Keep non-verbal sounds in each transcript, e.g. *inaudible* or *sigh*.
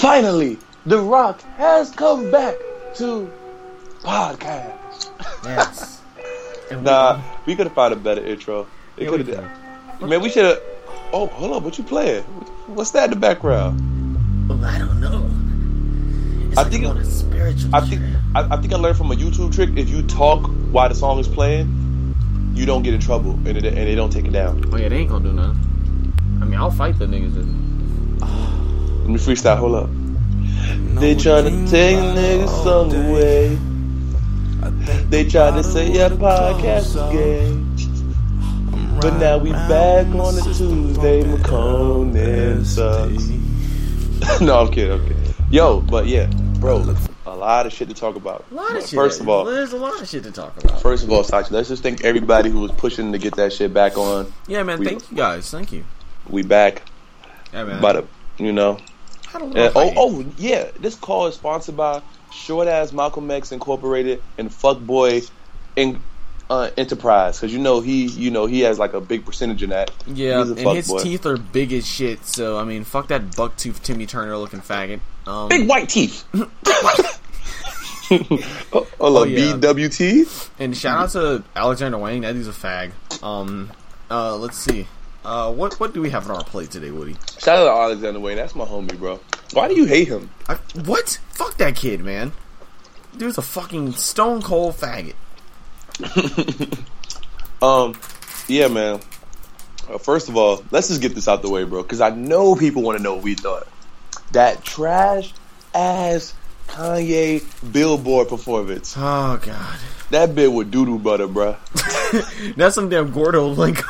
finally, The Rock has come back to podcast. Yes. *laughs* Nah, we could have found a better intro. It Yeah, we could have. Man, we should have. Oh, hold on. What you playing? What's that in the background? we- I don't know. It's I like think I'm on a spiritual I think. I, I think I learned from a YouTube trick. If you talk while the song is playing, you don't get in trouble, and it, and they don't take it down. Oh yeah, they ain't gonna do nothing. I mean, I'll fight the niggas. And... Ah. Let me freestyle. Hold up. They tryna take niggas song away. They tried to say your podcast was gay. But now we back on the Tuesday, McCone sucks. *laughs* no, I'm kidding, I'm kidding. Yo, but yeah, bro, a lot of shit to talk about. A lot of shit. First of all, there's a lot of shit to talk about. first of all, Sachi, let's just thank everybody who was pushing to get that shit back on. Yeah, man. we- Thank you guys. Thank you. We back. Yeah, man. About it, you know. I don't know. And, if I- oh, oh, yeah. This call is sponsored by Short Ass Malcolm X Incorporated and Fuckboy in, uh, Enterprise because you know he, you know he has like a big percentage in that. Yeah, and his fuckboy. teeth are big as shit. So I mean, fuck that buck tooth Timmy Turner looking faggot. Um, Big white teeth. *laughs* *laughs* oh, Oh, look, yeah. BWT. And shout out to Alexander Wang. That dude's a fag. Um, uh, let's see. Uh, what what do we have on our plate today, Woody? Shout out to Alexander Wayne. That's my homie, bro. Why do you hate him? I, what? Fuck that kid, man. Dude's a fucking stone cold faggot. *laughs* Um, yeah, man. Uh, first of all, let's just get this out the way, bro, because I know people want to know what we thought. That trash ass Kanye Billboard performance. Oh god, That bit with doo doo butter, bro. *laughs* that's some damn Gordo link.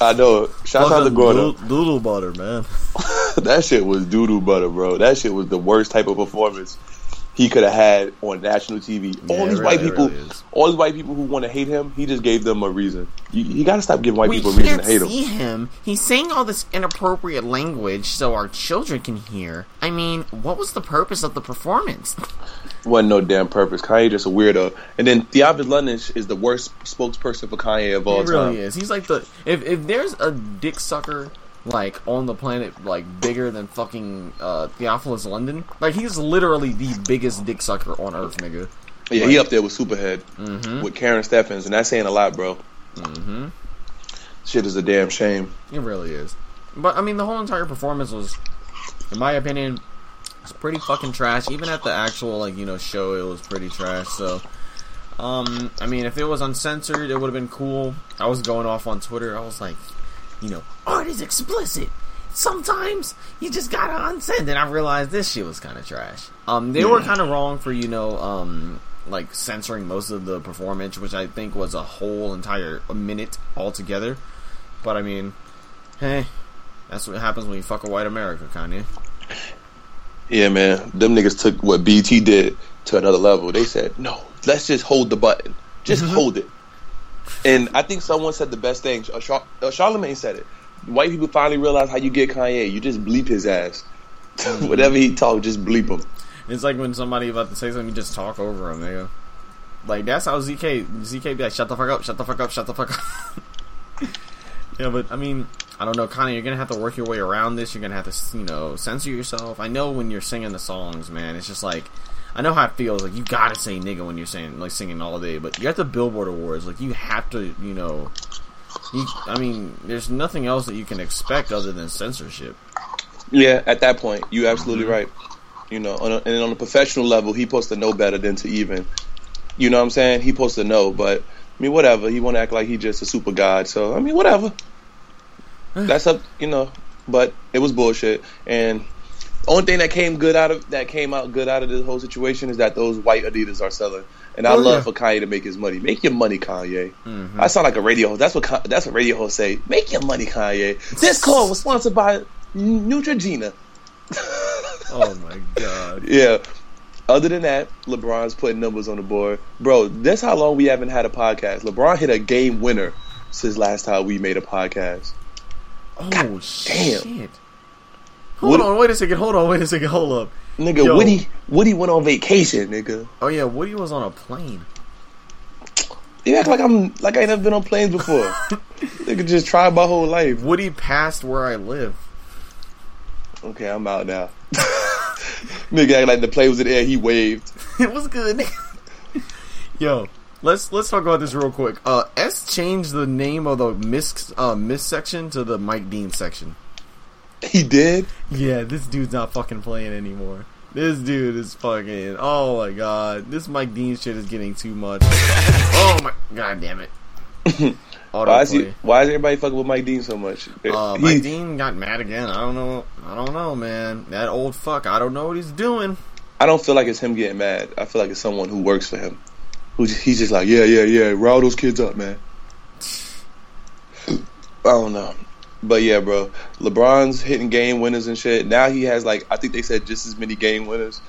I know. Shout out to Gordo. Doodle butter, man. *laughs* that shit was doodle doo butter, bro. That shit was the worst type of performance he could have had on national TV. Yeah, all these really- white people, really all these white people who want to hate him, he just gave them a reason. You, you got to stop giving white We people a reason to hate him. see him. He's saying all this inappropriate language so our children can hear. I mean, what was the purpose of the performance? *laughs* Wasn't no damn purpose. Kanye just a weirdo. And then Theophilus London is the worst spokesperson for Kanye of all He really time. is. He's like the if if there's a dick sucker like on the planet like bigger than fucking uh, Theophilus London, like he's literally the biggest dick sucker on earth, nigga. Yeah, he up there with Superhead Mm-hmm. with Karrine Steffans, and that's saying a lot, bro. Mm-hmm. Shit is a damn shame. It really is. But I mean, the whole entire performance was, in my opinion, was pretty fucking trash. Even at the actual like you know show, it was pretty trash. So, um, I mean, if it was uncensored, it would have been cool. I was going off on Twitter. I was like, you know, art is explicit. Sometimes you just gotta unsend. And I realized this shit was kind of trash. Um, they were kind of wrong for you know, um, like censoring most of the performance, which I think was a whole entire minute altogether. But I mean, hey, that's what happens when you fuck a white America, Kanye. Yeah, man. Them niggas took what BT did to another level. They said, no, let's just hold the button. Just hold it. And I think someone said the best thing. Char- uh, Charlemagne said it. White people finally realize how you get Kanye. You just bleep his ass. *laughs* Whatever he talk, just bleep him. It's like when somebody about to say something, you just talk over them, nigga. Like that's how ZK ZK be like, shut the fuck up, shut the fuck up, shut the fuck up. *laughs* yeah, but I mean, I don't know, Kanye. You're gonna have to work your way around this. You're gonna have to, you know, censor yourself. I know when you're singing the songs, man. It's just like. I know how it feels. Like you gotta say nigga when you're saying like singing all day, but you're at the Billboard Awards. Like you have to, you know, you, I mean, there's nothing else that you can expect other than censorship. Yeah, at that point, you absolutely mm-hmm. right. You know, on a, and on a professional level, he supposed to know better than to even, you know what I'm saying? He supposed to know, but I mean, whatever. He want to act like he just a super god. So I mean, whatever. *sighs* That's up, you know. But it was bullshit. And only thing that came good out of that came out good out of this whole situation is that those white Adidas are selling. And I Oh, love yeah. for Kanye to make his money. Make your money, Kanye. Mhm. I sound like a radio host. That's what that's what radio hosts say. Make your money, Kanye. This call was sponsored by Neutrogena. *laughs* Oh my god. Yeah. Other than that, LeBron's putting numbers on the board. Bro, that's how long we haven't had a podcast. LeBron hit a game winner since last time we made a podcast. Oh shit! Hold Woody- on, wait a second. Hold on, wait a second. Hold up. Nigga, Yo. Woody Woody went on vacation, nigga. Oh yeah, Woody was on a plane. You act like I'm like I ain't never been on planes before. *laughs* nigga just tried my whole life. Woody passed where I live. Okay, I'm out now. *laughs* Nigga act like the plane was in the air. He waved. *laughs* it was good. Yo, let's let's talk about this real quick. Uh, S changed the name of the Miss uh, Miss section to the Mike Dean section. *laughs* He did. Yeah, this dude's not fucking playing anymore. This dude is fucking. Oh my god, this Mike Dean shit is getting too much. *laughs* oh my god, damn it. *laughs* Why is, he, why is everybody fucking with Mike Dean so much? Uh, Mike Dean got mad again. I don't know. I don't know, man. That old fuck. I don't know what he's doing. I don't feel like it's him getting mad. I feel like it's someone who works for him. Who he's just like, yeah, yeah, yeah, rile those kids up, man. *sighs* I don't know. But yeah, bro, LeBron's hitting game winners and shit. Now he has like I think they said just as many game winners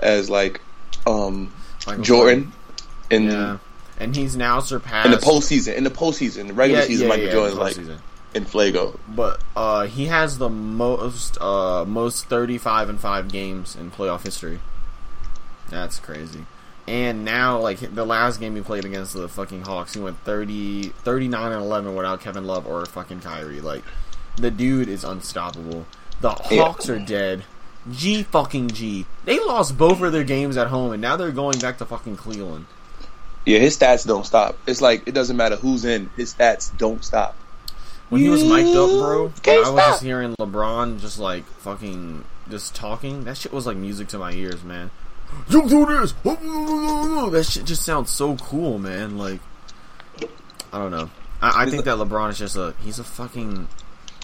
as like um Michael Jordan. And yeah. and he's now surpassed in the postseason. In the postseason, the regular yeah, season, yeah, Michael yeah, Jordan's like in Flago. But uh, he has the most uh, most thirty five and five games in playoff history. That's crazy. And now, like the last game he played against the fucking Hawks, he went 30, 39 and eleven without Kevin Love or fucking Kyrie. Like the dude is unstoppable. The Hawks yeah. are dead. G fucking G. They lost both of their games at home, and now they're going back to fucking Cleveland. Yeah, his stats don't stop. It's like it doesn't matter who's in. His stats don't stop. When he was mic'd up, bro, I was just hearing LeBron just like fucking just talking. That shit was like music to my ears, man you do this. That shit just sounds so cool, man. Like, I don't know. I, I think that LeBron is just a he's a fucking.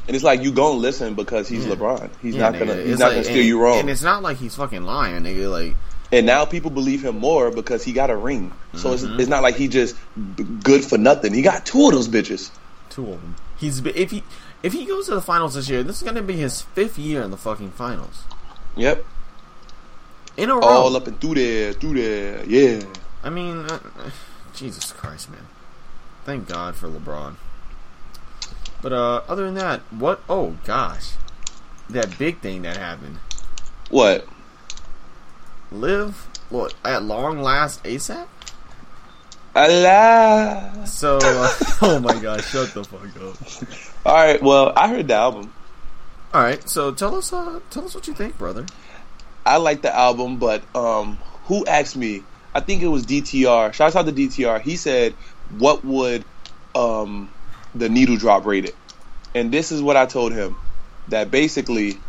And it's like you gonna listen because he's yeah. LeBron. He's yeah, not gonna he's it's not like, gonna steer you wrong. And it's not like he's fucking lying, nigga. Like. And now people believe him more because he got a ring. So mm-hmm. it's, it's not like he just good for nothing. He got two of those bitches. Two of them. He's if he if he goes to the finals this year, this is gonna be his fifth year in the fucking finals. Yep in a row. All up and through there, through there, yeah. I mean, uh, Jesus Christ, man. Thank God for LeBron. But uh, other than that, what? Oh gosh, that big thing that happened. What? Live what at long last ASAP. Allah. So, uh, *laughs* oh my God, shut the fuck up. All right, well, I heard the album. All right, so tell us, uh, tell us what you think, brother. I like the album, but um, who asked me? I think it was DTR. Shout out to DTR. He said, "What would um, the needle drop rate it?" And this is what I told him: that basically,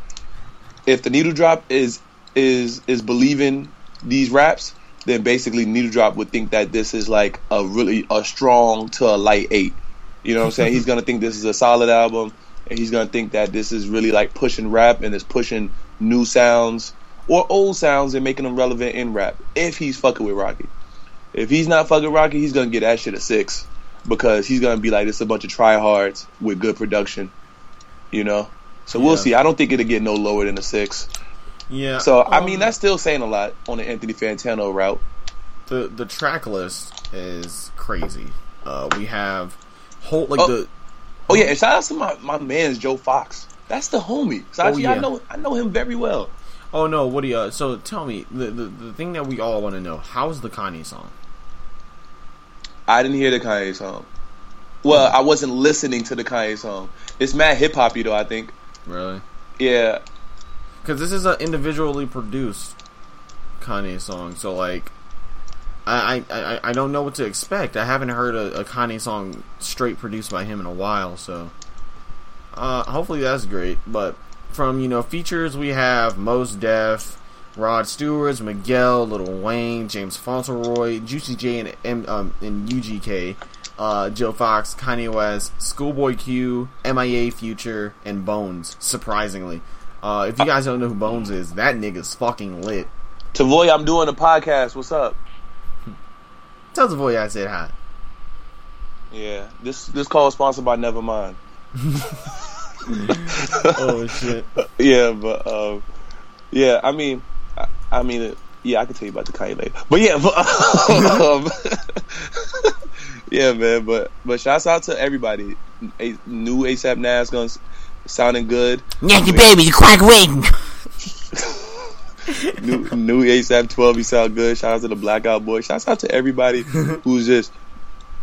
if the needle drop is is is believing these raps, then basically needle drop would think that this is like a really a strong to a light eight. You know what I'm saying? he's *laughs* gonna think this is a solid album, and he's gonna think that this is really like pushing rap and is pushing new sounds or old sounds and making them relevant in rap. If he's fucking with Rocky, if he's not fucking Rocky, he's gonna get that shit a six because he's gonna be like it's a bunch of tryhards with good production, you know. So we'll see. I don't think it'll get no lower than a six. Yeah. So um, I mean, that's still saying a lot on the Anthony Fantano route. The the track list is crazy. Uh, we have whole like oh, the. Oh yeah, and shout out to my, my man's Joe Fox. That's the homie. So oh, yeah. I know I know him very well. Oh no, what do you? Uh, so tell me the, the the thing that we all want to know: How's the Kanye song? I didn't hear the Kanye song. Well, I wasn't listening to the Kanye song. It's mad hip hoppy though. I think. Really? Yeah. Because this is an individually produced Kanye song, so like, I I I don't know what to expect. I haven't heard a, a Kanye song straight produced by him in a while, so. Uh, hopefully that's great, but from you know features we have Mos Def, Rod Stewart, Miguel, Lil Wayne, James Fauntleroy, Juicy J, and, um, and UGK, uh, Joe Fox, Kanye West, Schoolboy Q, MIA Future, and Bones. Surprisingly, uh, if you guys don't know who Bones is, that nigga's fucking lit. Tavoy, I'm doing a podcast. What's up? *laughs* Tell Tavoy I said hi. Yeah, this this call is sponsored by Nevermind. *laughs* oh shit. *laughs* Yeah, but um, yeah, I mean, I, I, mean, yeah, I can tell you about the Kanye later. But yeah, *laughs* but, um, *laughs* yeah, man. But but shouts out to everybody. A, new ASAP Nas guns sounding good. Yankee baby, you crack wing. new, new ASAP 12, you sound good. Shout out to the Blackout Boy. Shouts out to everybody who's just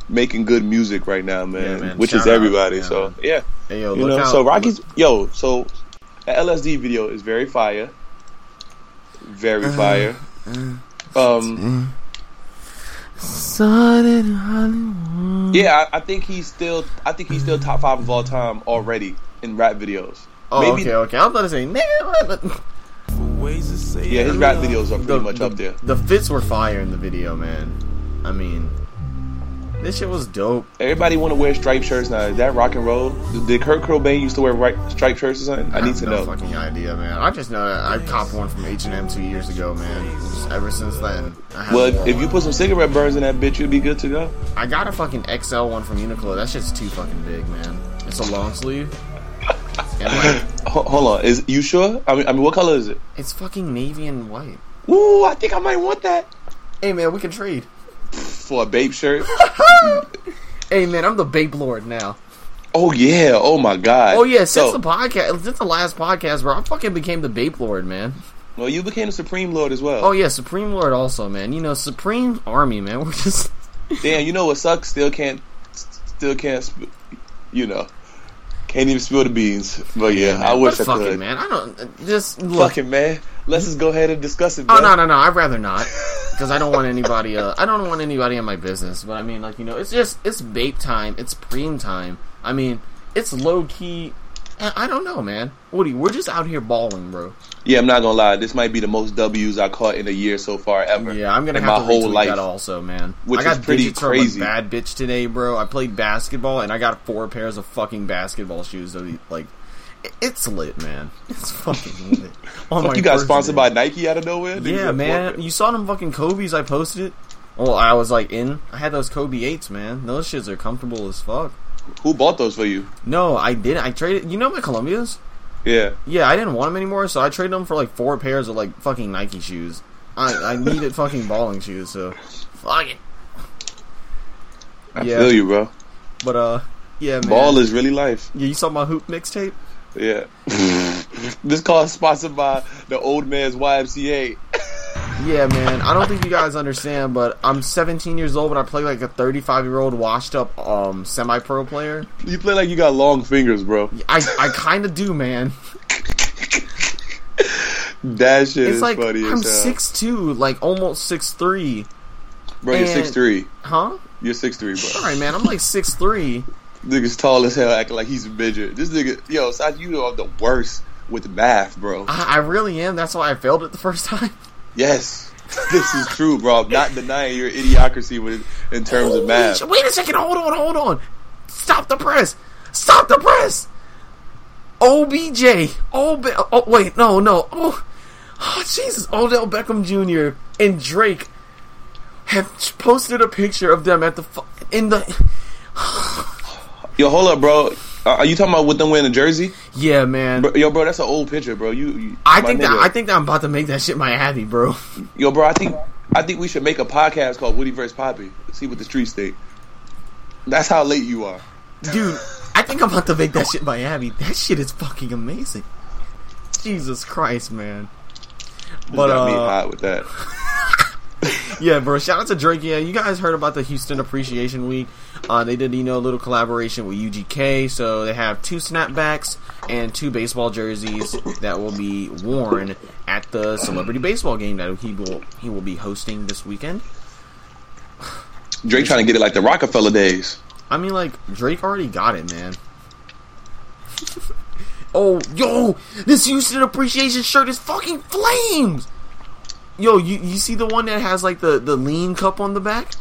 making good music right now, man. Yeah, man. Which Shout is everybody. Yeah, so man. yeah, hey, yo, you know. Out. So Rocky's yo. So the LSD video is very fire. very uh, fire. Uh, um, Sun uh, in Hollywood. yeah, I, I think he's still. I think he's still top five of all time already in rap videos. Oh, Maybe- okay, okay. I'm about to say, nigga, what the- Ways to say Yeah, his rap videos are pretty the, much the, up there. the fits were fire in the video, man. I mean, this shit was dope. Everybody want to wear striped shirts now. Is that rock and roll? Did Kurt Cobain used to wear right, striped shirts or something? I need have to no know. fucking idea, man. I just know that I copped one from H and M two years ago, man. Just ever since then, I Well, if you put some cigarette burns in that bitch, you'd be good to go. I got a fucking XL one from Uniqlo. That shit's too fucking big, man. It's a long sleeve. Like, *laughs* Hold on, is you sure? I mean, I mean, what color is it? it's fucking navy and white. Ooh, I think I might want that Hey man, we can trade. For a babe shirt. *laughs* Hey man, I'm the Babe Lord now. Oh yeah, oh my god. Oh yeah, since So, the podcast, since the last podcast, bro, I fucking became the Babe Lord, man. well, you became the Supreme Lord as well. Oh yeah, Supreme Lord also, man. You know, Supreme Army, man. *laughs* We're just Damn, you know what sucks? Still can't, still can't, sp- you know, can't even spill the beans. But yeah, I wish I fuck could. man. I don't just look. Fuck it, man. Let's just go ahead and discuss it. Oh man. no, no, no! I'd rather not *laughs* because I don't want anybody. Uh, I don't want anybody in my business. But I mean, like you know, it's just it's vape time. It's preem time. I mean, it's low key. I don't know, man. Woody, we're just out here balling, bro. Yeah, I'm not gonna lie. This might be the most W's I caught in a year so far ever. Yeah, I'm gonna in have my to whole life. that also, man. Which I got is pretty crazy. bad bitch today, bro. I played basketball and I got four pairs of fucking basketball shoes. That like, it's lit, man. It's fucking lit. *laughs* On Fuck, you got sponsored day. by Nike out of nowhere? Yeah, man. You saw them fucking Kobe's I posted? Well, I was like in. I had those Kobe 8s, man. Those shits are comfortable as fuck. Who bought those for you? No, I didn't. I traded. You know my Columbias? Yeah. Yeah, I didn't want them anymore, so I traded them for like four pairs of like fucking Nike shoes. I, I needed *laughs* fucking balling shoes, so fuck it. I Yeah. feel you, bro. But uh, yeah, man. Ball is really life. Yeah, you saw my hoop mixtape? Yeah. *laughs* this call is sponsored by the old man's YMCA. Yeah, man. I don't think you guys understand, but I'm 17 years old, but I play like a 35 year old washed up um semi pro player. You play like you got long fingers, bro. I I kind of do, man. That shit It's is like funny I'm six two, like almost six three. Bro, you're and- six three. Huh? You're six three, bro. All right, man. I'm like six three. Nigga's tall as hell, acting like he's a midget. This nigga, yo, Saj, you are the worst with math, bro. I, I really am. That's why I failed it the first time. Yes, this is true, bro. I'm not denying your idiocracy with in terms of math. shit. Wait a second. Hold on. Hold on. Stop the press. Stop the press. OBJ. Oh, oh wait. No, no. Oh, oh, Jesus. Odell Beckham Jr. and Drake have posted a picture of them at the fu- in the. Yo, hold up, bro. Uh, are you talking about with them wearing a jersey? Yeah, man. Bro, yo, bro, that's an old picture, bro. You, you I think that. I think that I'm about to make that shit my Abby, bro. Yo, bro, I think I think we should make a podcast called Woody vs. Poppy. See what the streets think. That's how late you are. Dude, *laughs* I think I'm about to make that shit my Abby. That shit is fucking amazing. Jesus Christ, man. But got me uh, hot with that. Yeah, bro. Shout out to Drake. Yeah, you guys heard about the Houston Appreciation Week? Uh, they did, you know, a little collaboration with UGK. So they have two snapbacks and two baseball jerseys that will be worn at the celebrity baseball game that he will he will be hosting this weekend. Drake trying to get it like the Rockefeller days. I mean, like Drake already got it, man. *laughs* oh, yo, this Houston Appreciation shirt is fucking flames. Yo, you you see the one that has like the the lean cup on the back?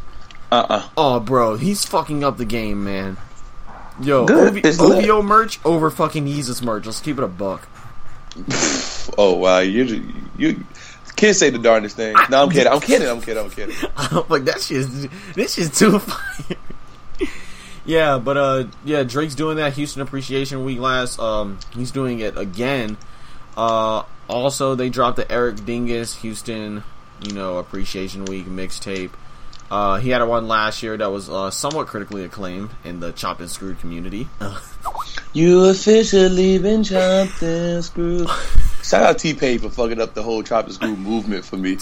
Uh uh Oh, bro, he's fucking up the game, man. Yo, Good. OV- It's lit. OVO merch over fucking Yeezus merch. Let's keep it a buck. *laughs* Oh wow, you you can't say the darndest thing. No, I'm kidding. I'm kidding. I'm kidding. I'm kidding. *laughs* I'm like that shit's this shit's too *laughs* fire. yeah, but uh, yeah, Drake's doing that Houston Appreciation Week last. Um, he's doing it again. Uh, also they dropped the Eric Dingus Houston, you know, Appreciation Week mixtape. Uh, he had a one last year that was uh, somewhat critically acclaimed in the chopped and screwed community. *laughs* You officially been chopped and screwed. *laughs* Shout out T Pain for fucking up the whole chop and screw movement for me.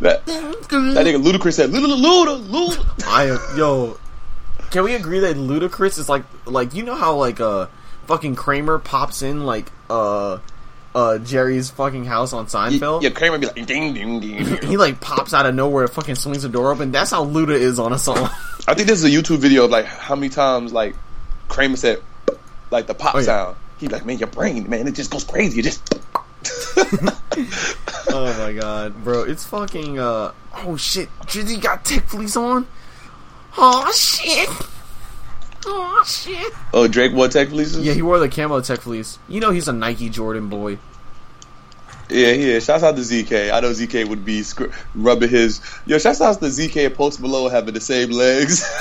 That, that nigga Ludacris said, Luda, Luda, Luda. I yo, can we agree that Ludacris is like like you know how like uh fucking Kramer pops in like uh uh, Jerry's fucking house on Seinfeld. Yeah, Kramer be like ding ding ding. *laughs* He like pops out of nowhere, and fucking swings the door open. That's how Luda is on a song. *laughs* I think this is a YouTube video of like how many times like Kramer said like the pop Oh, yeah. sound. He's like, man, your brain, man, it just goes crazy. It just. *laughs* oh my god, bro, it's fucking. uh Oh shit, Drizzy got tech fleece on. Oh shit. Oh shit. oh, Drake wore tech fleeces. Yeah, he wore the camo tech fleece. You know he's a Nike Jordan boy. Yeah, yeah. Shouts out to ZK. I know ZK would be scr- rubbing his. Yo, shouts out to ZK and Post Malone having the same legs. *laughs*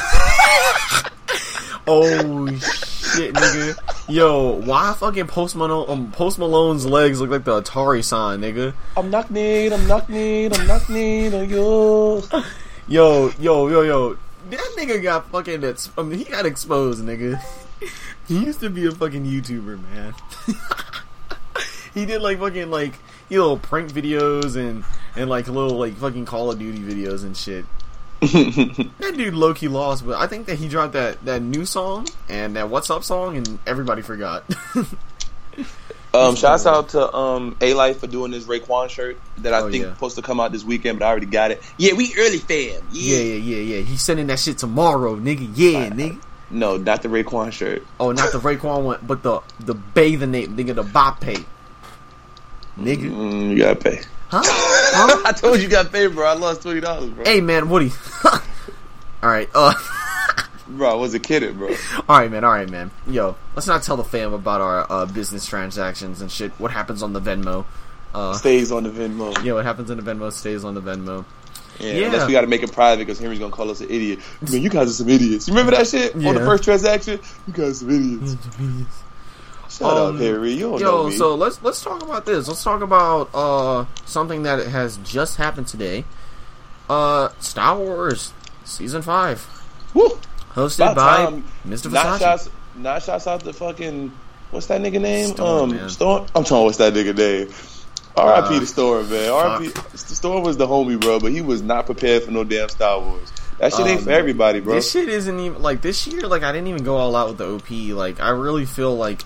Oh shit, nigga. Yo, why fucking Post Malone? Um, Post Malone's legs look like the Atari sign, nigga. I'm knock need, I'm knock need, I'm knock need on yours. *laughs* Yo, yo, yo, yo. That nigga got fucking. Ex- I mean, he got exposed, nigga. *laughs* he used to be a fucking YouTuber, man. *laughs* he did like fucking like you know prank videos and and like little like fucking Call of Duty videos and shit. *laughs* That dude low key lost, but I think that he dropped that that new song and that What's Up song, and everybody forgot. Um, shouts out to um A Life for doing this Raekwon shirt that I Oh, think yeah. supposed to come out this weekend, but I already got it. Yeah, we early fam. yeah, yeah, yeah, yeah. He's sending that shit tomorrow, nigga. Yeah, nigga. No, not the Raekwon shirt. Oh, not the Raekwon one, but the the bathing name, nigga, the Bape. Nigga. Mm, you gotta pay. Huh? *laughs* Huh? I told you you got paid, bro. I lost twenty dollars, bro. hey man, Woody. *laughs* alright, uh *laughs* Bro, I wasn't kidding, bro. *laughs* alright man, alright man. Yo, let's not tell the fam about our uh, business transactions and shit. What happens on the Venmo. Uh Stays on the Venmo. yeah, what happens in the Venmo stays on the Venmo. Yeah, Yeah. Unless we got to make it private because Henry's gonna call us an idiot. Man, you guys are some idiots. You remember that shit on the first transaction? You guys are some idiots. Shut Um, up, Henry. You don't know Yo, me. so let's let's talk about this. Let's talk about uh something that has just happened today. Uh Star Wars season 5 Woo. Hosted by time. Mr. Not Versace. shots. Not shots out the fucking. What's that nigga name? Storm, um, man. Storm. I'm trying. What's that nigga name? R.I.P. Uh, to Storm, man. R.I.P. The Storm was the homie, bro, but he was not prepared for no damn Star Wars. That shit ain't Um, for everybody, bro. This shit isn't even like this year. Like I didn't even go all out with the OP. Like I really feel like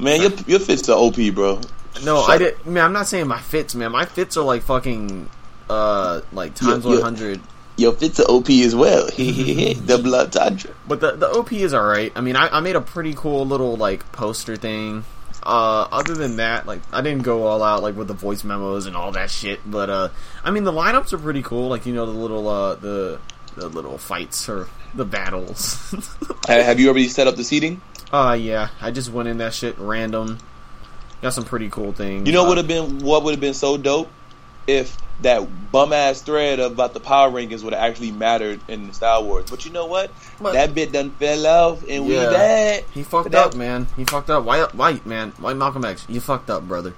Man, your your fits to OP, bro. no, Shut I did. Man, I'm not saying my fits, man. My fits are like fucking uh like times Yeah, yeah. 100. Your fits to OP as well. *laughs* the blood tundra. But the the OP is alright. I mean, I, I made a pretty cool little like poster thing. Uh, other than that, like I didn't go all out like with the voice memos and all that shit. But uh, I mean, the lineups are pretty cool. Like you know the little uh the the little fights or the battles. *laughs* Have you already set up the seating? uh, yeah, I just went in that shit random. Got some pretty cool things. You know Uh, what would have been what would have been so dope if that bum ass thread about the power rankings would have actually mattered in the Star Wars. But you know what? But- that bit done fell off, and we bad. He fucked That- up, man. He fucked up. White, why man, Why Malcolm X. You fucked up, brother.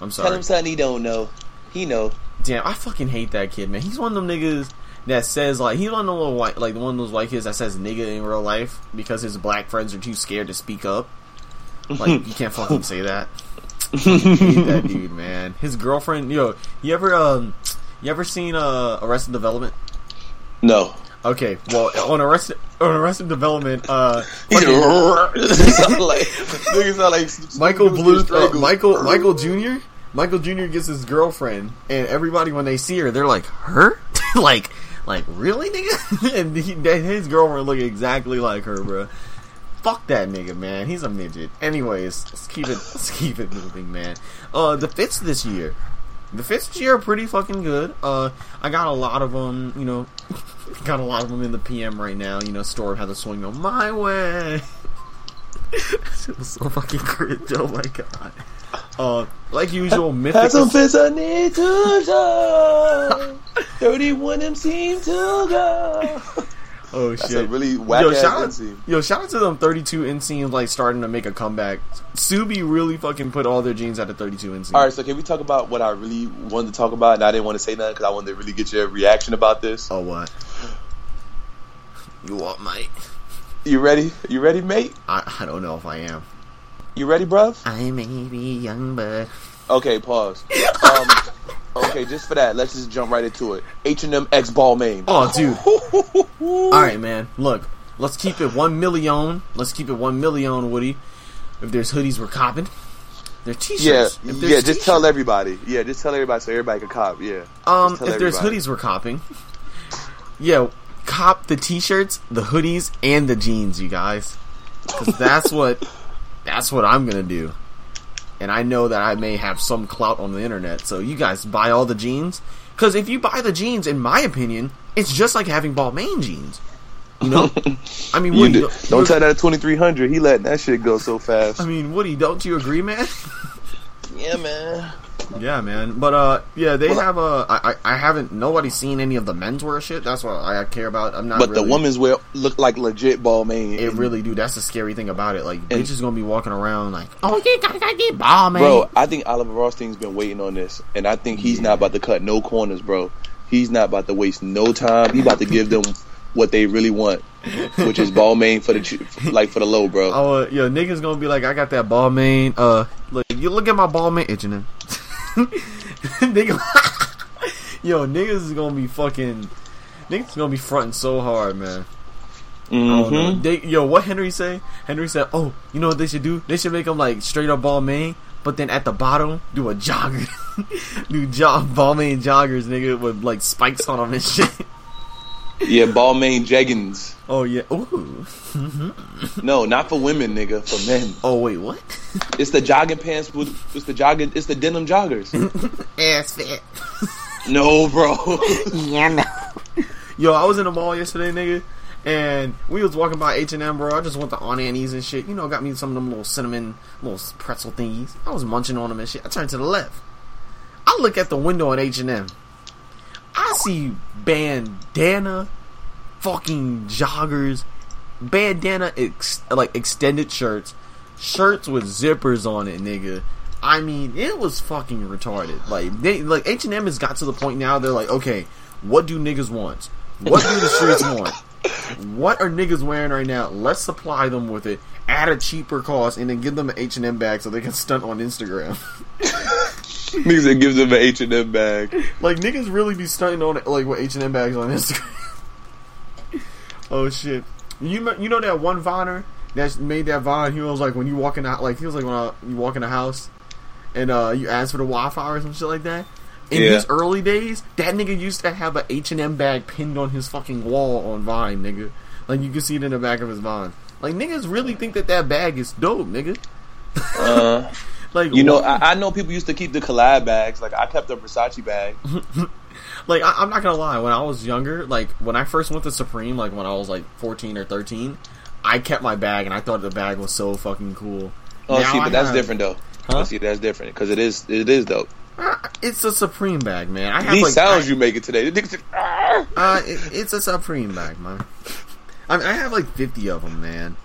I'm sorry. Tell him something he don't know. He know. Damn, I fucking hate that kid, man. He's one of them niggas that says like he's one of the little white, like one of those white kids that says nigga in real life because his black friends are too scared to speak up. Like *laughs* you can't fucking say that. I *laughs* hate that dude, man. His girlfriend, yo, you ever um, you ever seen uh Arrested Development? No. Okay, well on Arrested on Arrested Development, uh, *laughs* fucking- like niggas sound like Michael dudes Bluth, get uh. Michael Michael Jr. Michael Jr. gets his girlfriend, and everybody when they see her, they're like, "Her? *laughs* like, like really, nigga?" and he, his girlfriend look exactly like her, bro. Fuck that nigga, man. He's a midget. Anyways, let's keep it let's keep it moving, man. Uh, the fits this year, the fits this year are pretty fucking good. Uh, I got a lot of them, you know, *laughs* got a lot of them in the PM right now. You know, store had to swing on my way. *laughs* It was so fucking cringe. Oh my god. Uh, like usual, mythical. Had some fits I need to show. Thirty-one MC to go. Oh That's shit. really whack yo, shout out, yo, shout out to them 32 inseams like starting to make a comeback. Subi really fucking put all their jeans at the 32 inseam. All right, so can we talk about what I really wanted to talk about, and I didn't want to say nothing because I wanted to really get your reaction about this. Oh what? You what, mate? You ready? You ready, mate? I, I don't know if I am. You ready, bruv? I may be young, but Okay, pause. *laughs* Um, okay, just for that, let's just jump right into it. H and M X Balmain. oh, dude. All right, man. Look, let's keep it one million. Let's keep it one million, Woody. If there's hoodies, we're copping. They're t-shirts. Yeah, yeah. Just tell t-shirts- everybody. Yeah, just tell everybody so everybody can cop. Yeah. Um, tell if there's hoodies we're copping, yeah, cop the t-shirts, the hoodies, and the jeans, you guys, because that's what that's what I'm gonna do. And I know that I may have some clout on the internet, so you guys buy all the jeans. Because if you buy the jeans, in my opinion, it's just like having Balmain jeans. You know, *laughs* I mean, You Woody, do, don't, don't you- tell that twenty three hundred. He letting that shit go so fast. I mean, Woody, don't you agree, man? *laughs* yeah, man. Yeah, man. But uh, yeah, they Well, have a. I, I I haven't. Nobody's seen any of the menswear shit. That's what I care about. I'm not. But really, the women's wear look like legit Balmain. It really do. That's the scary thing about it. Like And- bitches gonna be walking around like, oh, you gotta, gotta get ball, man. Bro, I think Olivier Rousteing's been waiting on this, and I think he's not about to cut no corners, bro. He's not about to waste no time. He about to give them *laughs* what they really want, which is Balmain for the like for the low, bro. Oh, uh, yo, niggas gonna be like, I got that Balmain. Uh, look, you look at my Balmain itching him. *laughs* Nigga, yo, niggas is gonna be fucking. Niggas gonna be fronting so hard, man. I don't know. hmm They, yo, what Henry say? Henry said, "Oh, you know what they should do? They should make them like straight up Balmain, but then at the bottom do a jogger, *laughs* do jog Balmain joggers, nigga, with like spikes on them and shit." Yeah, Balmain jeggings. Oh yeah. Ooh. *laughs* No, not for women, nigga. For men. Oh wait, what? It's the jogging pants with. It's the jogging. It's the denim joggers. *laughs* Ass fit. no, bro. *laughs* Yeah, no. Yo, I was in the mall yesterday, nigga, and we was walking by H and M, bro. I just went to Auntie Anne's and shit. You know, got me some of them little cinnamon, little pretzel thingies. I was munching on them and shit. I turned to the left. I look at the window at H and M. I see bandana, fucking joggers, bandana, ex- like extended shirts, shirts with zippers on it, nigga. I mean, it was fucking retarded. Like they, like H and M has got to the point now. They're like, okay, what do niggas want? What do the streets *laughs* want? What are niggas wearing right now? Let's supply them with it at a cheaper cost, and then give them an H and M bag so they can stunt on Instagram. *laughs* Niggas that gives them an H and M bag. Like niggas really be stunting on like with H and M bags on Instagram. *laughs* oh shit! You you know that one Viner that made that Vine? He was like when you walk in the like he was like when uh, you walk in the house and uh you ask for the Wi-Fi or some shit like that. In Yeah. his early days, that nigga used to have a H and M bag pinned on his fucking wall on Vine, nigga. Like you can see it in the back of his Vine. Like niggas really think that that bag is dope, nigga. Uh, *laughs* Like you know, I, I know people used to keep the collab bags. Like I kept a Versace bag. *laughs* like I, I'm not gonna lie, when I was younger, like when I first went to Supreme, like when I was like 14 or 13, I kept my bag and I thought the bag was so fucking cool. Oh, Now see, I but that's have- different though. Huh? Oh, see, that's different because it is. It is dope. Uh, It's a Supreme bag, man. I have These like sounds I- you make it today. The niggas "Ah." Uh, it, it's a Supreme bag, man. I mean, I have like 50 of them, man.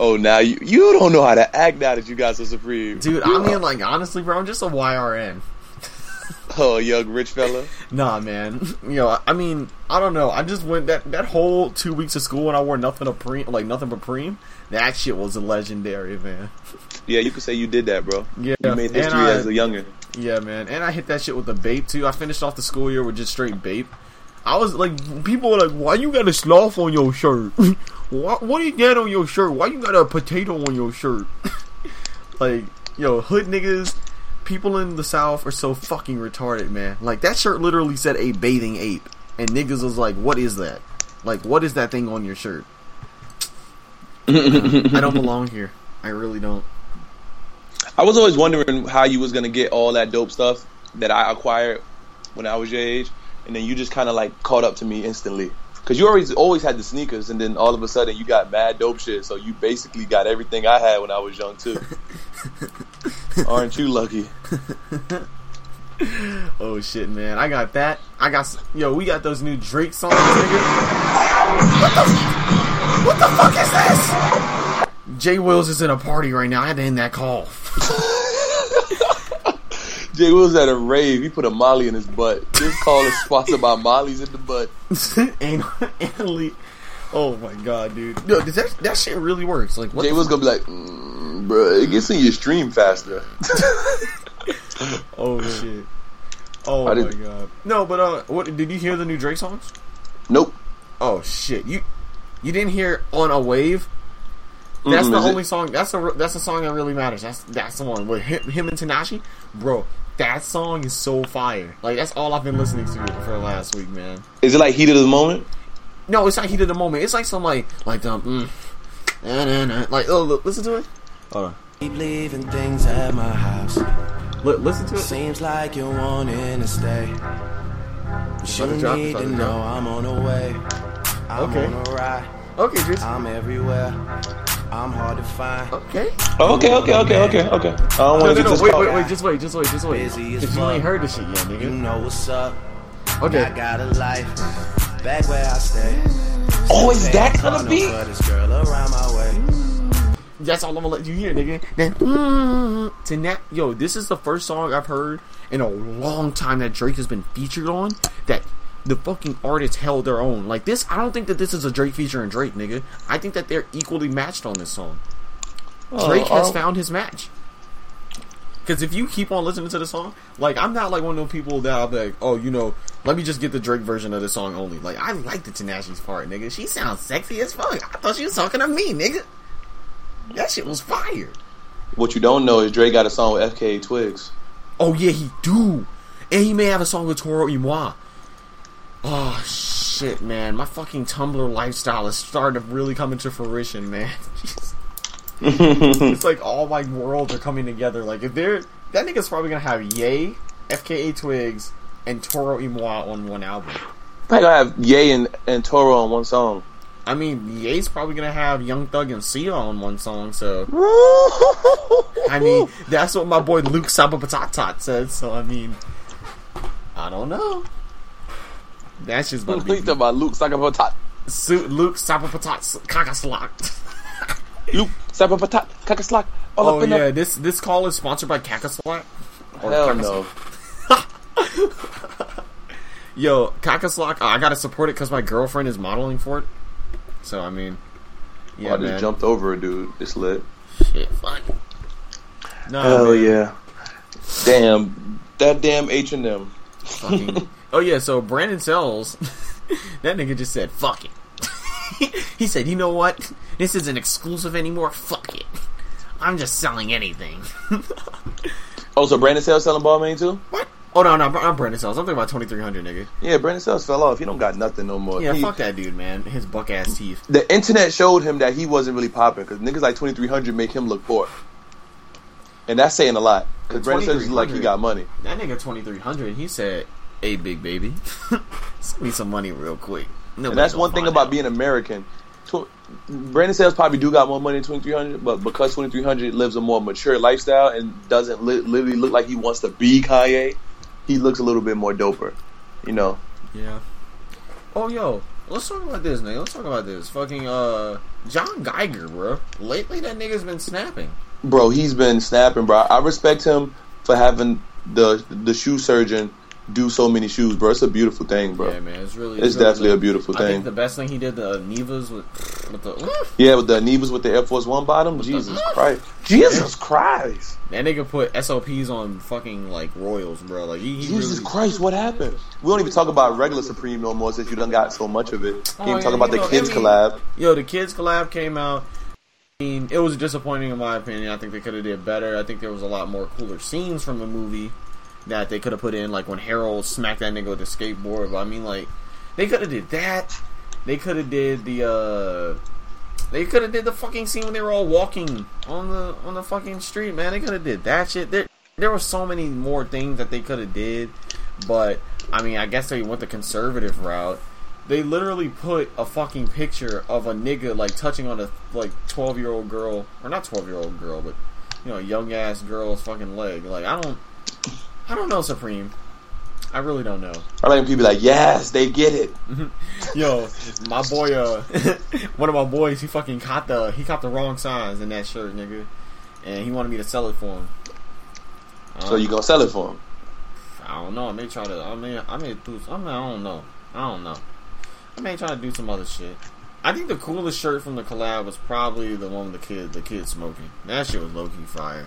Oh, now you you don't know how to act now that you got so supreme, Dude, I mean, like honestly, bro, I'm just a YRN. *laughs* Oh, young rich fella. Nah, man. You know, I mean, I don't know. I just went that that whole two weeks of school and I wore nothing but preem, like nothing but preem. That shit was legendary, man. Yeah, you could say you did that, bro. Yeah, You made history I- as a youngin. Yeah, man. And I hit that shit with the bape too. I finished off the school year with just straight bape. I was like, people were like, "Why you got a sloth on your shirt? *laughs* what what do you got on your shirt? Why you got a potato on your shirt?" *laughs* like, yo, hood niggas, people in the south are so fucking retarded, man. Like that shirt literally said a bathing ape, and niggas was like, "What is that? Like, what is that thing on your shirt?" *laughs* I don't belong here. I really don't. I was always wondering how you was gonna get all that dope stuff that I acquired when I was your age, and then you just kind of like caught up to me instantly. Cause you always always had the sneakers, and then all of a sudden you got mad dope shit. So you basically got everything I had when I was young too. *laughs* Aren't you lucky? *laughs* Oh shit, man! I got that. I got yo. We got those new Drake songs, nigga. What the? f- What the fuck is this? Jay Wills is in a party right now. I had to end that call. *laughs* Jay was at a rave. He put a Molly in his butt. This call is sponsored by Molly's in the butt. *laughs* and oh my god, dude! Does that that shit really works? Like, what? Jay was gonna be like, mm, "Bro, it gets in your stream faster." *laughs* oh shit! *laughs* Oh I my didn't- god! No, but uh, what did you hear the new Drake songs? nope. Oh shit! You you didn't hear on a wave? That's Mm-mm, the is it? only song. That's the that's the song that really matters. That's that's the one with him, him and Tinashe, bro. That song is so fire. Like that's all I've been listening to for the last week, man. Is it like heat of the moment? No, it's not heat of the moment. It's like some like like um, mm, na, na, na. like oh look, listen to it. Hold on, Keep leaving things at my house. Li- listen to it. Seems like you're wanting to stay. You About to drop, need to to know. I'm on the way. I'm Okay. on a ride. Okay, Juice. I'm everywhere. I'm hard to find. Okay. Oh, okay, okay, okay, okay, okay. I don't No, want no, to no, just wait, call. wait, wait, just wait, just wait, just wait. Busy Cause you ain't heard this shit yet, You nigga. know what's up. I Okay. got a life back where I stay. Oh, is that Ain't gonna be? girl around my way. That's all I'm gonna let you hear, nigga. Then, *laughs* to that, yo, this is the first song I've heard in a long time that Drake has been featured on. That the fucking artists held their own. Like this, I don't think that this is a Drake feature and Drake, nigga. I think that they're equally matched on this song. Drake has oh. found his match. Because if you keep on listening to the song, like I'm not like one of those people that I'll be like, oh, you know, let me just get the Drake version of the song only. Like I like the Tinashe's part, nigga. She sounds sexy as fuck. I thought she was talking to me, nigga. That shit was fire. What you don't know is Drake got a song with FKA Twigs. Oh yeah, he do, and he may have a song with Toro y Moi. Oh shit, man, my fucking Tumblr lifestyle is starting to really come into fruition, man. *laughs* *laughs* it's like all my worlds are coming together. Like if they're that nigga's probably gonna have Ye, FKA Twigs, and Toro y Moi on one album. I gonna have Ye and, and Toro on one song. I mean, Ye's probably gonna have Young Thug and Sia on one song. So *laughs* I mean, that's what my boy Luke Sabapatatat said. So I mean, I don't know. That's just about to Think be about Luke Sakapatat. Su- Luke Sapapatat Kakaslak. *laughs* Luke Sapapatat. Kakaslak. All Oh up in yeah, this this call is sponsored by Kakaslak. the... Hell no. *laughs* Yo, Kakaslak, I gotta support it because my girlfriend is modeling for it. So I mean, oh, yeah, I just man. jumped over a dude. It's lit. Shit, fun. No, Hell man. yeah. Damn. That damn H&M. Fucking- *laughs* oh yeah, so Brandon Sells, *laughs* that nigga just said, "Fuck it." *laughs* he said, "You know what? This isn't exclusive anymore. Fuck it. I'm just selling anything." *laughs* Oh, so Brandon Sells selling Balmain too? what? Oh no, no, I'm Brandon Sells. I'm thinking about 2300, nigga. Yeah, Brandon Sells fell off. He don't got nothing no more. Yeah, He- fuck that dude, man. His buck ass teeth. The internet showed him that he wasn't really popping because niggas like 2300 make him look poor. And that's saying a lot. Because Brandon Sales is like he got money. That nigga 2300. He said, "Hey, big baby, *laughs* send me some money real quick." No, that's one thing about being American. Tw- Brandon Sales probably do got more money than 2300, but because 2300 lives a more mature lifestyle and doesn't li- literally look like he wants to be Kanye, he looks a little bit more doper. You know? Yeah. Oh, yo, let's talk about this, nigga. Let's talk about this. Fucking uh, John Geiger, bro. Lately, that nigga's been snapping. Bro, he's been snapping, bro. I respect him for having the the shoe surgeon do so many shoes, bro. It's a beautiful thing, bro. Yeah, man, it's really. It's really definitely dope. a beautiful thing. I thing. think the best thing he did the Nevas with with the Yeah, with the Nevas with the Air Force One bottom. Jesus Christ. Jesus Christ. that nigga put SOPs on fucking like Royals, bro. Like he, he Jesus really, Christ, what happened? We don't even talk about regular Supreme no more since you done got so much of it. Oh, Can't even talk about the know, kids I mean- collab. Yo, the kids collab came out. I mean, it was disappointing in my opinion. I think they could have did better. I think there was a lot more cooler scenes from the movie that they could have put in, like when Harold smacked that nigga with the skateboard. But I mean, like they could have did that. They could have did the. uh They could have did the fucking scene when they were all walking on the on the fucking street, man. They could have did that shit. There, there were so many more things that they could have did, but I mean, I guess they went the conservative route they literally put a fucking picture of a nigga like touching on a like twelve year old girl or not twelve year old girl, but you know, young ass girl's fucking leg. Like I don't, I don't know, Supreme. I really don't know. I like when people be like, yes, they get it. *laughs* Yo, my boy, uh, *laughs* one of my boys, he fucking caught the he caught the wrong size in that shirt, nigga, and he wanted me to sell it for him. So you gonna sell it for him? I don't know. I may try to. I may. I may do. I mean, I don't know. I don't know. I may try to do some other shit. I think the coolest shirt from the collab was probably the one with the kid, the kid smoking. That shit was low key fire.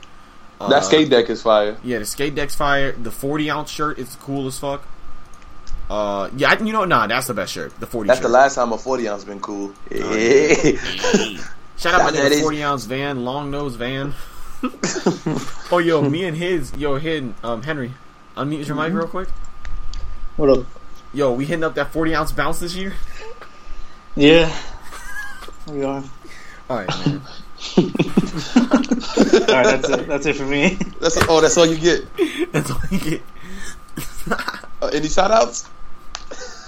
Uh, that skate deck is fire. Yeah, the skate deck's fire. The forty ounce shirt is cool as fuck. Uh, yeah, I- you know, nah, that's the best shirt. The forty. That's shirt. the last time a 40 ounce been cool. Oh, yeah. *laughs* Shout out my Shout nigga his- 40 ounce van, long nose van. *laughs* oh, yo, me and his, yo, hidden, um, Henry, unmute your mic real quick. What up? Yo, we hitting up that 40 ounce bounce this year? Yeah. We are. *laughs* Alright, man. Alright, that's it. That's it for me. That's oh, that's all you get. *laughs* That's all you get. *laughs* Uh, any shout outs?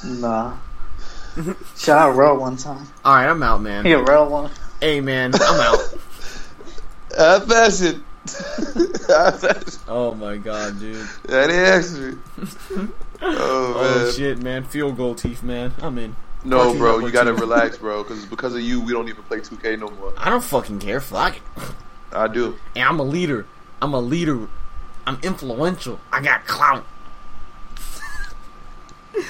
Nah. Shout out Rel one time. Alright, I'm out, man. Yeah, Rel one. Hey, man, I'm out. *laughs* Uh, fashion. Fashion. Oh my god, dude. That is extra. Oh man. Oh shit, man. Field goal teeth, man. I'm in. No, bro, you gotta relax, *laughs* bro, because because of you, we don't even play 2K no more. I don't fucking care. Fuck it. I do. And I'm a leader. I'm a leader. I'm influential. I got clout. *laughs*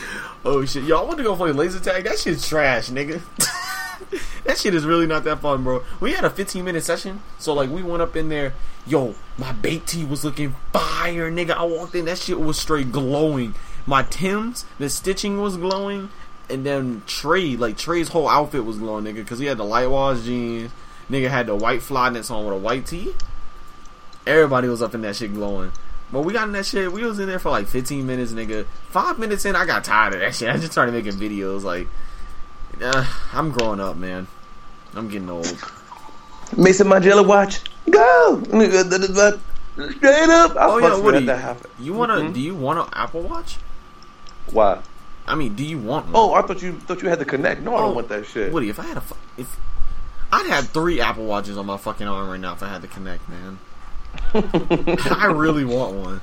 oh shit, y'all want to go play laser tag? That shit's trash, nigga. *laughs* that shit is really not that fun, bro. We had a 15 minute session, so like we went up in there. Yo, my BAPE tee was looking fire, nigga. I walked in, that shit was straight glowing. My Tim's, the stitching was glowing, and then Trey, like Trey's whole outfit was glowing, nigga, because he had the light wash jeans. Nigga had the white flyknits on with a white tee. Everybody was up in that shit glowing. But we got in that shit. We was in there for like 15 minutes, nigga. Five minutes in, I got tired of that shit. *laughs* I just started making videos. Like, uh, I'm growing up, man. I'm getting old. Maison Margiela watch. Go! Straight up. I Oh yeah, Woody. that happen. You wanna? Mhm. Do you want an Apple Watch? Why? I mean, do you want one? Oh, I thought you thought you had to connect. No, I Oh, don't want that shit. Woody, if I had a, if I'd have three Apple Watches on my fucking arm right now if I had to connect, man. *laughs* I really want one.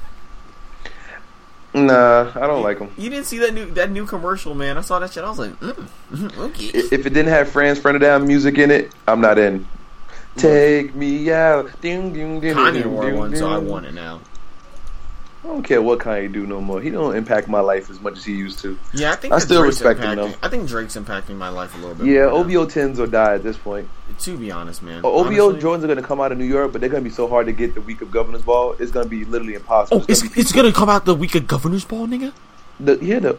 Nah, I don't like them. You didn't see that new that new commercial, man. I saw that shit. I was like, mm, mm, okay. If it didn't have Franz Ferdinand music in it, I'm not in. Take me out. Ding, ding, ding, Kanye wore ding, one, so I want it now. I don't care what Kanye do no more. He don't impact my life as much as he used to. Yeah, I think I still Drake's respect him, though. I think Drake's impacting my life a little bit. Yeah. OVO tens or die at this point. To be honest, man. Oh, OVO Honestly- Jordans are gonna come out of New York, but they're gonna be so hard to get the week of Governor's Ball. It's gonna be literally impossible. Oh, it's gonna it's gonna come out the week of Governor's Ball, nigga. the, yeah, the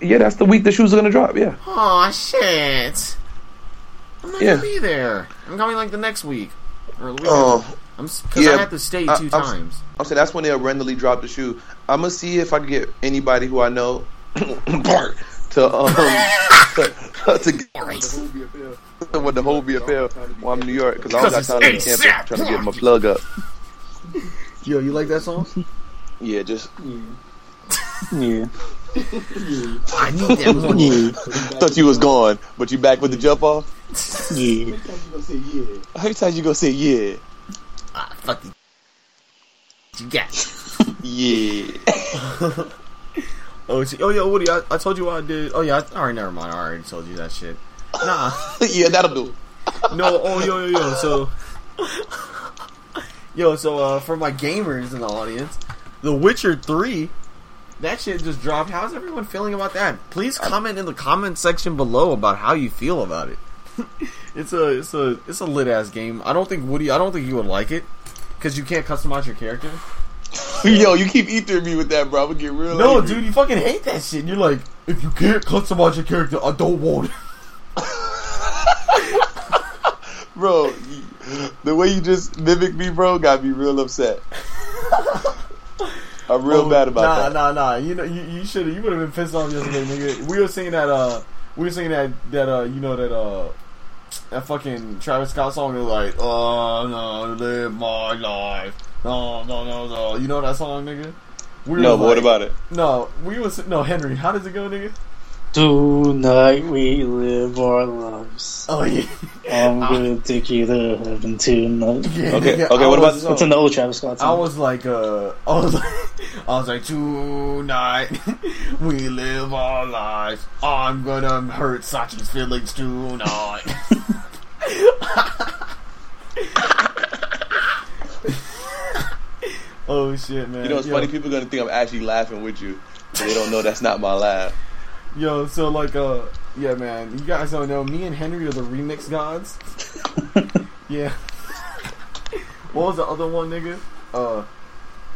yeah, that's the week the shoes are gonna drop. Yeah, Oh shit! I'm not Yeah. gonna be there. I'm coming like the next week or the week. Oh. I'm because yeah. I had to stay I- 2 I'm- times. I'm saying that's when they'll randomly drop the shoe. I'm gonna see if I can get anybody who I know Bart, *coughs* to um *laughs* to, to get *laughs* with the whole BFL while I'm in New York because I don't got Because time to be it's camping ASAP. trying to get my plug up. Yo, you like that song? Yeah, just *laughs* Yeah. yeah. I need that money. Yeah. thought you was gone, but you back with the jump off. Yeah. How many times you gonna say yeah? Ah, fuck you. You got. *laughs* Yeah. *laughs* Oh, shit. oh yeah, Woody. I, I told you what I did. Oh yeah. I, all right, never mind. I already told you that shit. Nah. *laughs* yeah, that'll do. No, oh yo yo yo. So, yo, so uh, for my gamers in the audience, The Witcher Three, that shit just dropped. How's everyone feeling about that? Please comment in the comment section below about how you feel about it. It's a it's a it's a lit ass game. I don't think Woody. I don't think you would like it because you can't customize your character. *laughs* Yo, you keep eating me with that, bro. I'm get real. No, angry. dude, you fucking hate that shit. You're like, if you can't customize your character, I don't want it. *laughs* bro. The way you just mimic me, bro, got me real upset. *laughs* I'm real Oh, bad about nah, that. Nah, nah, nah. You know, you, you should have. You would have been pissed off yesterday, nigga. We were singing that. Uh, we were singing that. That. Uh, you know that. Uh, that fucking Travis Scott song is like, "Oh no, live my life." No, no, no, no. You know that song, nigga? We No, was but what about it? No, we was no Henry. How does it go, nigga? Tonight we live our lives. Oh yeah. I'm *laughs* gonna take you to heaven tonight. yeah Okay, nigga, okay, I what about was- this It's an old Travis Scott song. *laughs* I was like, uh, I was like, I was like, tonight *laughs* we live our lives. I'm gonna hurt Sachi's feelings tonight. *laughs* oh shit, man! You know, it's Yo, funny. People are gonna think I'm actually laughing with you, but they don't know that's not my laugh. Yo, so like, uh, yeah, man. You guys don't know. Me and Henry are the remix gods. *laughs* yeah. what was the other one, nigga? Uh.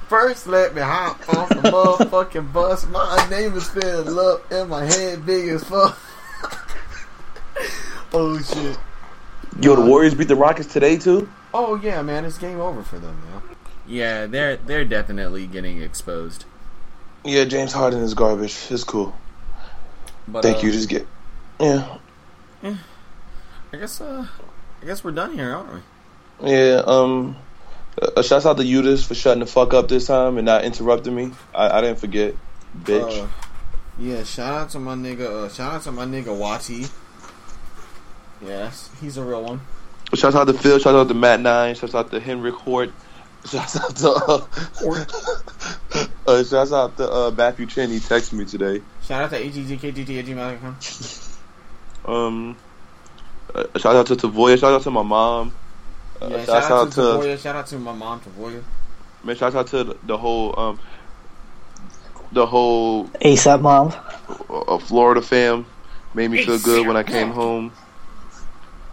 First, let me hop off the motherfucking bus. My name is Phil Up, and my head big as fuck. *laughs* oh shit. Yo, the Warriors beat the Rockets today too. Oh yeah, man, it's game over for them, man. Yeah, they're they're definitely getting exposed. Yeah, James Harden is garbage. It's cool. But Thank uh, you. Just get. Yeah, I guess uh, I guess we're done here, aren't we? yeah. Um, uh, shouts out to Udis for shutting the fuck up this time and not interrupting me. I, I didn't forget, bitch. Uh, yeah, shout out to my nigga. Uh, shout out to my nigga Wati. Yes, he's a real one. Shouts out to Phil. Shouts out to Matt Nine. Shouts out to Henrik Hort. Shouts out to uh, *laughs* uh, shouts out to uh, Matthew Chen. He texted me today. Shout out to at gmail.com. Um, uh, shout out to Tavoya. Shout out to my mom. Uh, Yeah, shouts out to, Tavoya. Shout out to my mom, Tavoya. man. Shouts out to the, the whole um, the whole ASAP mom. uh, Florida fam. Made me feel good when I came home.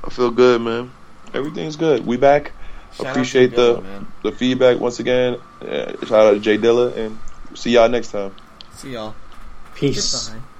I feel good, man. Everything's good. We back. Shout Appreciate to Dilla, the man. the feedback once again. Uh, shout out to Jay Dilla and see y'all next time. See y'all. Peace. Goodbye.